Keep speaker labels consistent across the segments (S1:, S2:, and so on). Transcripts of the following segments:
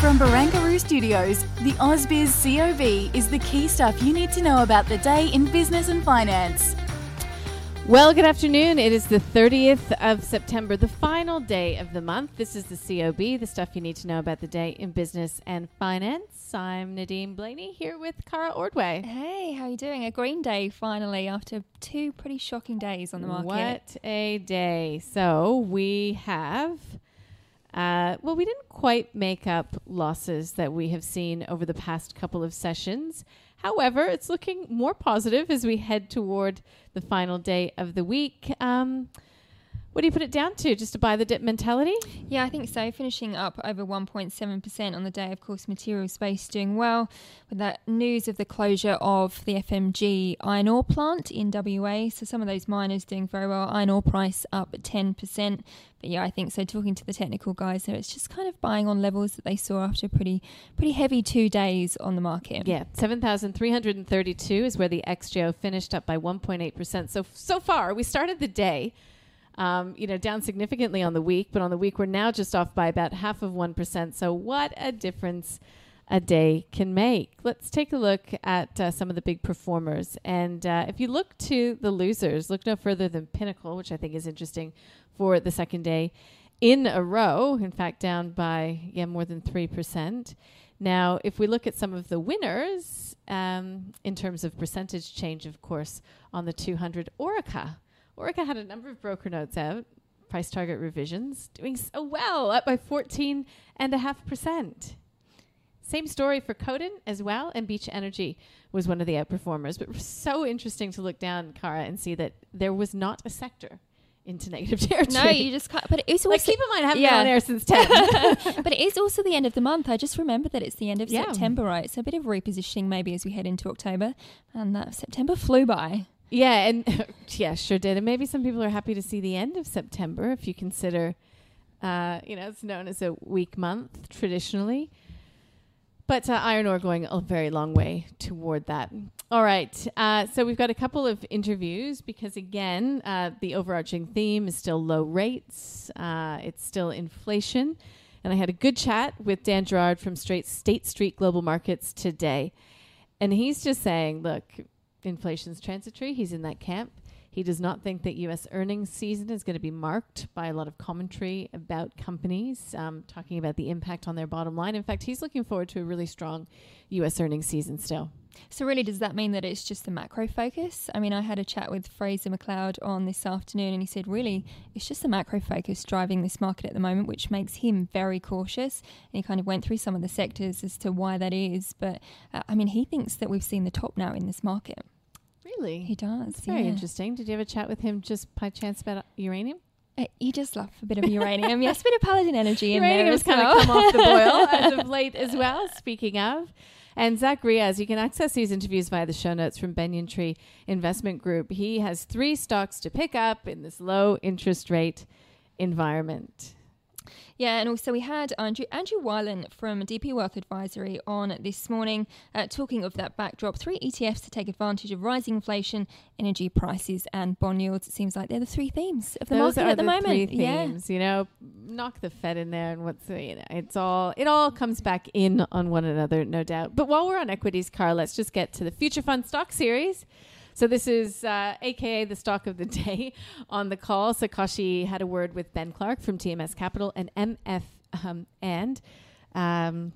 S1: From Barangaroo Studios, the AusBiz COB is the key stuff you need to know about the day in business and finance.
S2: Well, good afternoon. It is the 30th of September, the final day of the month. This is the COB, the stuff you need to know about the day in business and finance. I'm Nadine Blayney here with Cara Ordway.
S3: Hey, how are you doing? A green day finally after two pretty shocking days on the market.
S2: What a day. So we have, uh, well, we didn't quite make up losses that we have seen over the past couple of sessions. However, it's looking more positive as we head toward the final day of the week. Um, what do you put it down to? Just to buy the dip mentality?
S3: Yeah, I think so. Finishing up over 1.7% on the day. Of course, material space doing well with that news of the closure of the FMG iron ore plant in WA. So some of those miners doing very well. Iron ore price up 10%. But yeah, I think so. Talking to the technical guys there, it's just kind of buying on levels that they saw after pretty pretty heavy two days on the market.
S2: Yeah, 7,332 is where the XJO finished up by 1.8%. So, so far, we started the day um, you know, down significantly on the week, but on the week we're now just off by about half of 1%. So, what a difference a day can make. Let's take a look at uh, some of the big performers. And uh, if you look to the losers, look no further than Pinnacle, which I think is interesting for the second day in a row, in fact, down by yeah, more than 3%. Now, if we look at some of the winners um, in terms of percentage change, of course, on the 200, Orica Orica had a number of broker notes out, price target revisions, doing so oh, well, up by 14.5%. Same story for Codan as well, and Beach Energy was one of the outperformers. But it was so interesting to look down, Cara, and see that there was not a sector into negative territory.
S3: No, you just can't. But it's also
S2: like keep in mind, I haven't yeah. been on air since ten.
S3: but it is also the end of the month. I just remember that it's the end of yeah. September, right? So a bit of repositioning maybe as we head into October, and that September flew by.
S2: Yeah, and yeah, sure did. And maybe some people are happy to see the end of September if you consider, uh, you know, it's known as a weak month traditionally. But uh, iron ore going a very long way toward that. All right. Uh, so we've got a couple of interviews because, again, uh, the overarching theme is still low rates, uh, it's still inflation. And I had a good chat with Dan Gerard from Straight State Street Global Markets today. And he's just saying, look, inflation's transitory. He's in that camp. He does not think that U.S. earnings season is going to be marked by a lot of commentary about companies um, talking about the impact on their bottom line. In fact, he's looking forward to a really strong U.S. earnings season still.
S3: So, really, does that mean that it's just the macro focus? I mean, I had a chat with Fraser McLeod on this afternoon, and he said, really, it's just the macro focus driving this market at the moment, which makes him very cautious. And he kind of went through some of the sectors as to why that is. But, uh, I mean, he thinks that we've seen the top now in this market.
S2: Really?
S3: He does.
S2: That's very interesting. Did you have a chat with him just by chance about uranium?
S3: Uh, he just loves a bit of uranium. yes, a bit of Paladin energy in
S2: uranium
S3: there.
S2: has kind of come off the boil as of late as well. Speaking of. And Zach Riaz, you can access these interviews via the show notes from Banyan Tree Investment Group. He has three stocks to pick up in this low interest rate environment.
S3: Yeah, and also we had Andrew Andrew Wielandt from DP Wealth Advisory on this morning, uh, talking of that backdrop. Three ETFs to take advantage of rising inflation, energy prices, and bond yields. It seems like they're the three themes of the
S2: Those
S3: market at the,
S2: the
S3: moment.
S2: Three themes,
S3: yeah.
S2: you know, knock the Fed in there, and what's you know, it's all it all comes back in on one another, no doubt. But while we're on equities, Carl, let's just get to the Future Fund Stock Series. So this is uh, AKA the stock of the day on the call. Sakashi had a word with Ben Clark from TMS Capital and MF um, and um,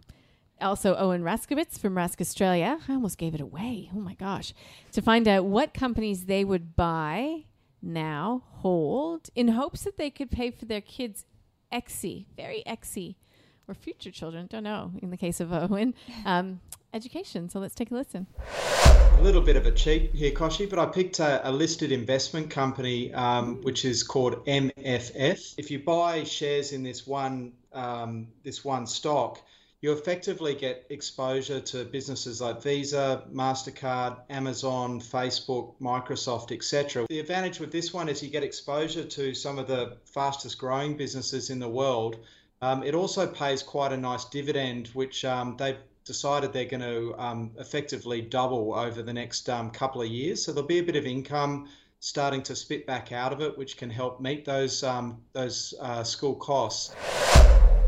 S2: also Owen Raszkiewicz from Rask Australia. I almost gave it away. Oh my gosh. To find out what companies they would buy now, hold, in hopes that they could pay for their kids' exy, very exy, or future children, don't know, in the case of Owen, um, education. So let's take a listen.
S4: A little bit of a cheat here, Koshi, but I picked a, a listed investment company um, which is called MFF. If you buy shares in this one um, this one stock, you effectively get exposure to businesses like Visa, MasterCard, Amazon, Facebook, Microsoft, etc. The advantage with this one is you get exposure to some of the fastest growing businesses in the world. Um, it also pays quite a nice dividend, which um, they've decided they're going to um, effectively double over the next um, couple of years. So there'll be a bit of income starting to spit back out of it, which can help meet those um, those uh, school costs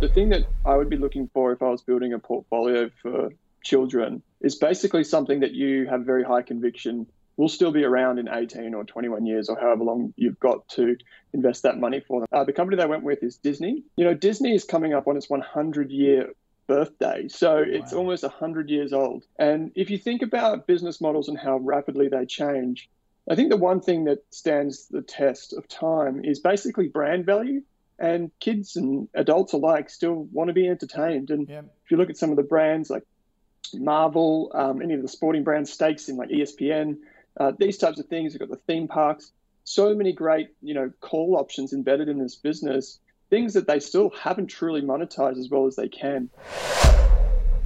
S5: the thing that I would be looking for if I was building a portfolio for children is basically something that you have very high conviction will still be around in 18 or 21 years or however long you've got to invest that money for them. Uh, the company they went with is Disney. You know, Disney is coming up on its 100 year birthday. So wow. it's almost 100 years old. And if you think about business models and how rapidly they change, I think the one thing that stands the test of time is basically brand value and kids and adults alike still want to be entertained. And yeah. if you look at some of the brands like Marvel, um, any of the sporting brands, stakes in like ESPN, uh, these types of things, you've got the theme parks, so many great, you know, call options embedded in this business, things that they still haven't truly monetized as well as they can.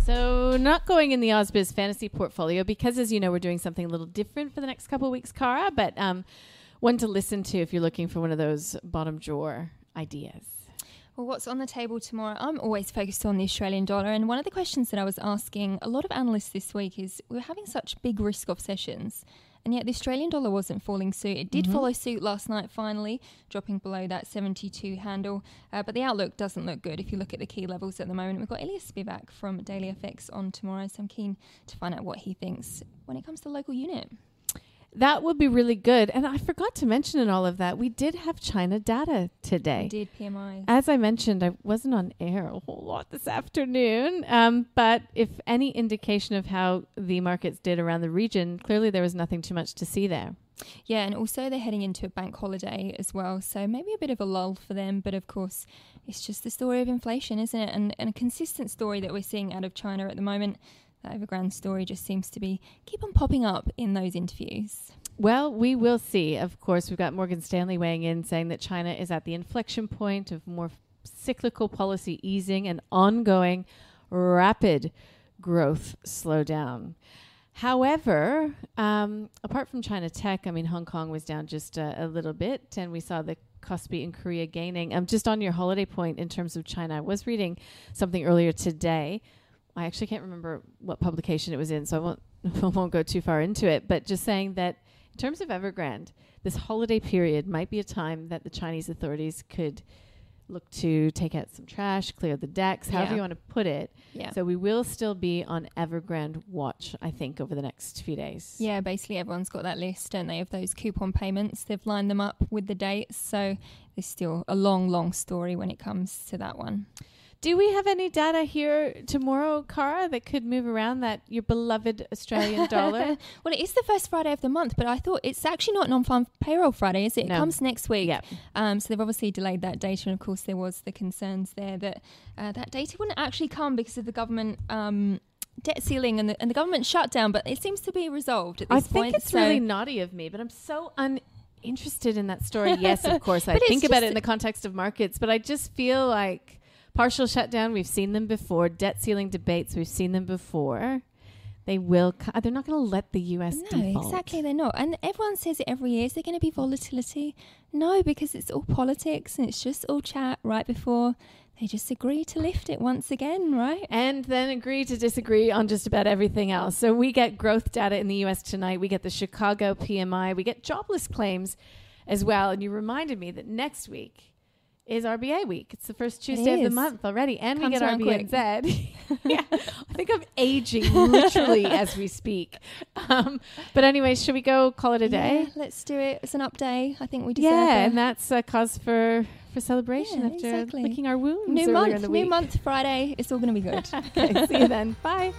S2: So, not going in the AusBiz fantasy portfolio because, as you know, we're doing something a little different for the next couple of weeks, Cara, but um, one to listen to if you're looking for one of those bottom drawer ideas?
S3: Well, what's on the table tomorrow? I'm always focused on the Australian dollar. And one of the questions that I was asking a lot of analysts this week is we're having such big risk off sessions. And yet the Australian dollar wasn't falling suit. It did mm-hmm. follow suit last night, finally, dropping below that 72 handle. Uh, but the outlook doesn't look good if you look at the key levels at the moment. We've got Ilias Spivak from Daily FX on tomorrow, so I'm keen to find out what he thinks when it comes to the local unit.
S2: That would be really good. And I forgot to mention in all of that, we did have China data today.
S3: We did PMI.
S2: As I mentioned, I wasn't on air a whole lot this afternoon. Um, but if any indication of how the markets did around the region, clearly there was nothing too much to see there.
S3: Yeah, and also they're heading into a bank holiday as well, so maybe a bit of a lull for them. But of course, it's just the story of inflation, isn't it? And, and a consistent story that we're seeing out of China at the moment the Evergrande story just seems to be keep on popping up in those interviews.
S2: Well, we will see. Of course, we've got Morgan Stanley weighing in saying that China is at the inflection point of more cyclical policy easing and ongoing rapid growth slowdown. However, um, apart from China Tech, I mean, Hong Kong was down just a, a little bit, and we saw the Kospi in Korea gaining. Um, just on your holiday point in terms of China, I was reading something earlier today I actually can't remember what publication it was in, so I won't I won't go too far into it. But just saying that in terms of Evergrande, this holiday period might be a time that the Chinese authorities could look to take out some trash, clear the decks, however yeah. you want to put it. Yeah. So we will still be on Evergrande watch, I think, over the next few days.
S3: Yeah, basically everyone's got that list, don't they, of those coupon payments. They've lined them up with the dates. So there's still a long, long story when it comes to that one.
S2: Do we have any data here tomorrow, Cara, that could move around that your beloved Australian dollar?
S3: well, it is the first Friday of the month, but I thought it's actually not non-farm payroll Friday, is it? It comes next week.
S2: Yeah.
S3: Um, so they've obviously delayed that data, and of course there was the concerns there that uh, that data wouldn't actually come because of the government. Um, debt ceiling and the, and the government shutdown, but it seems to be resolved at this
S2: I point. I think it's so really naughty of me, but I'm so uninterested in that story. yes, of course, I think about it in the context of markets, but I just feel like Partial shutdown, we've seen them before. Debt ceiling debates, we've seen them before. They will. Cu- they're not going to let the U.S.
S3: No,
S2: default.
S3: exactly. They're not. And everyone says it every year. Is there going to be volatility? No, because it's all politics and it's just all chat right before they just agree to lift it once again, right?
S2: And then agree to disagree on just about everything else. So we get growth data in the US tonight. We get the Chicago PMI. We get jobless claims as well. And you reminded me that next week is RBA week. It's the first Tuesday of the month already, and Comes we get RBNZ. yeah, I think I'm aging literally as we speak. Um, but anyway, should we go call it a day?
S3: Yeah, let's do it. It's an up day. I think we deserve
S2: yeah,
S3: it.
S2: and that's a cause for for celebration yeah, after exactly. licking our wounds.
S3: New
S2: month,
S3: new month, Friday. It's all going to be good.
S2: okay, see you then. Bye.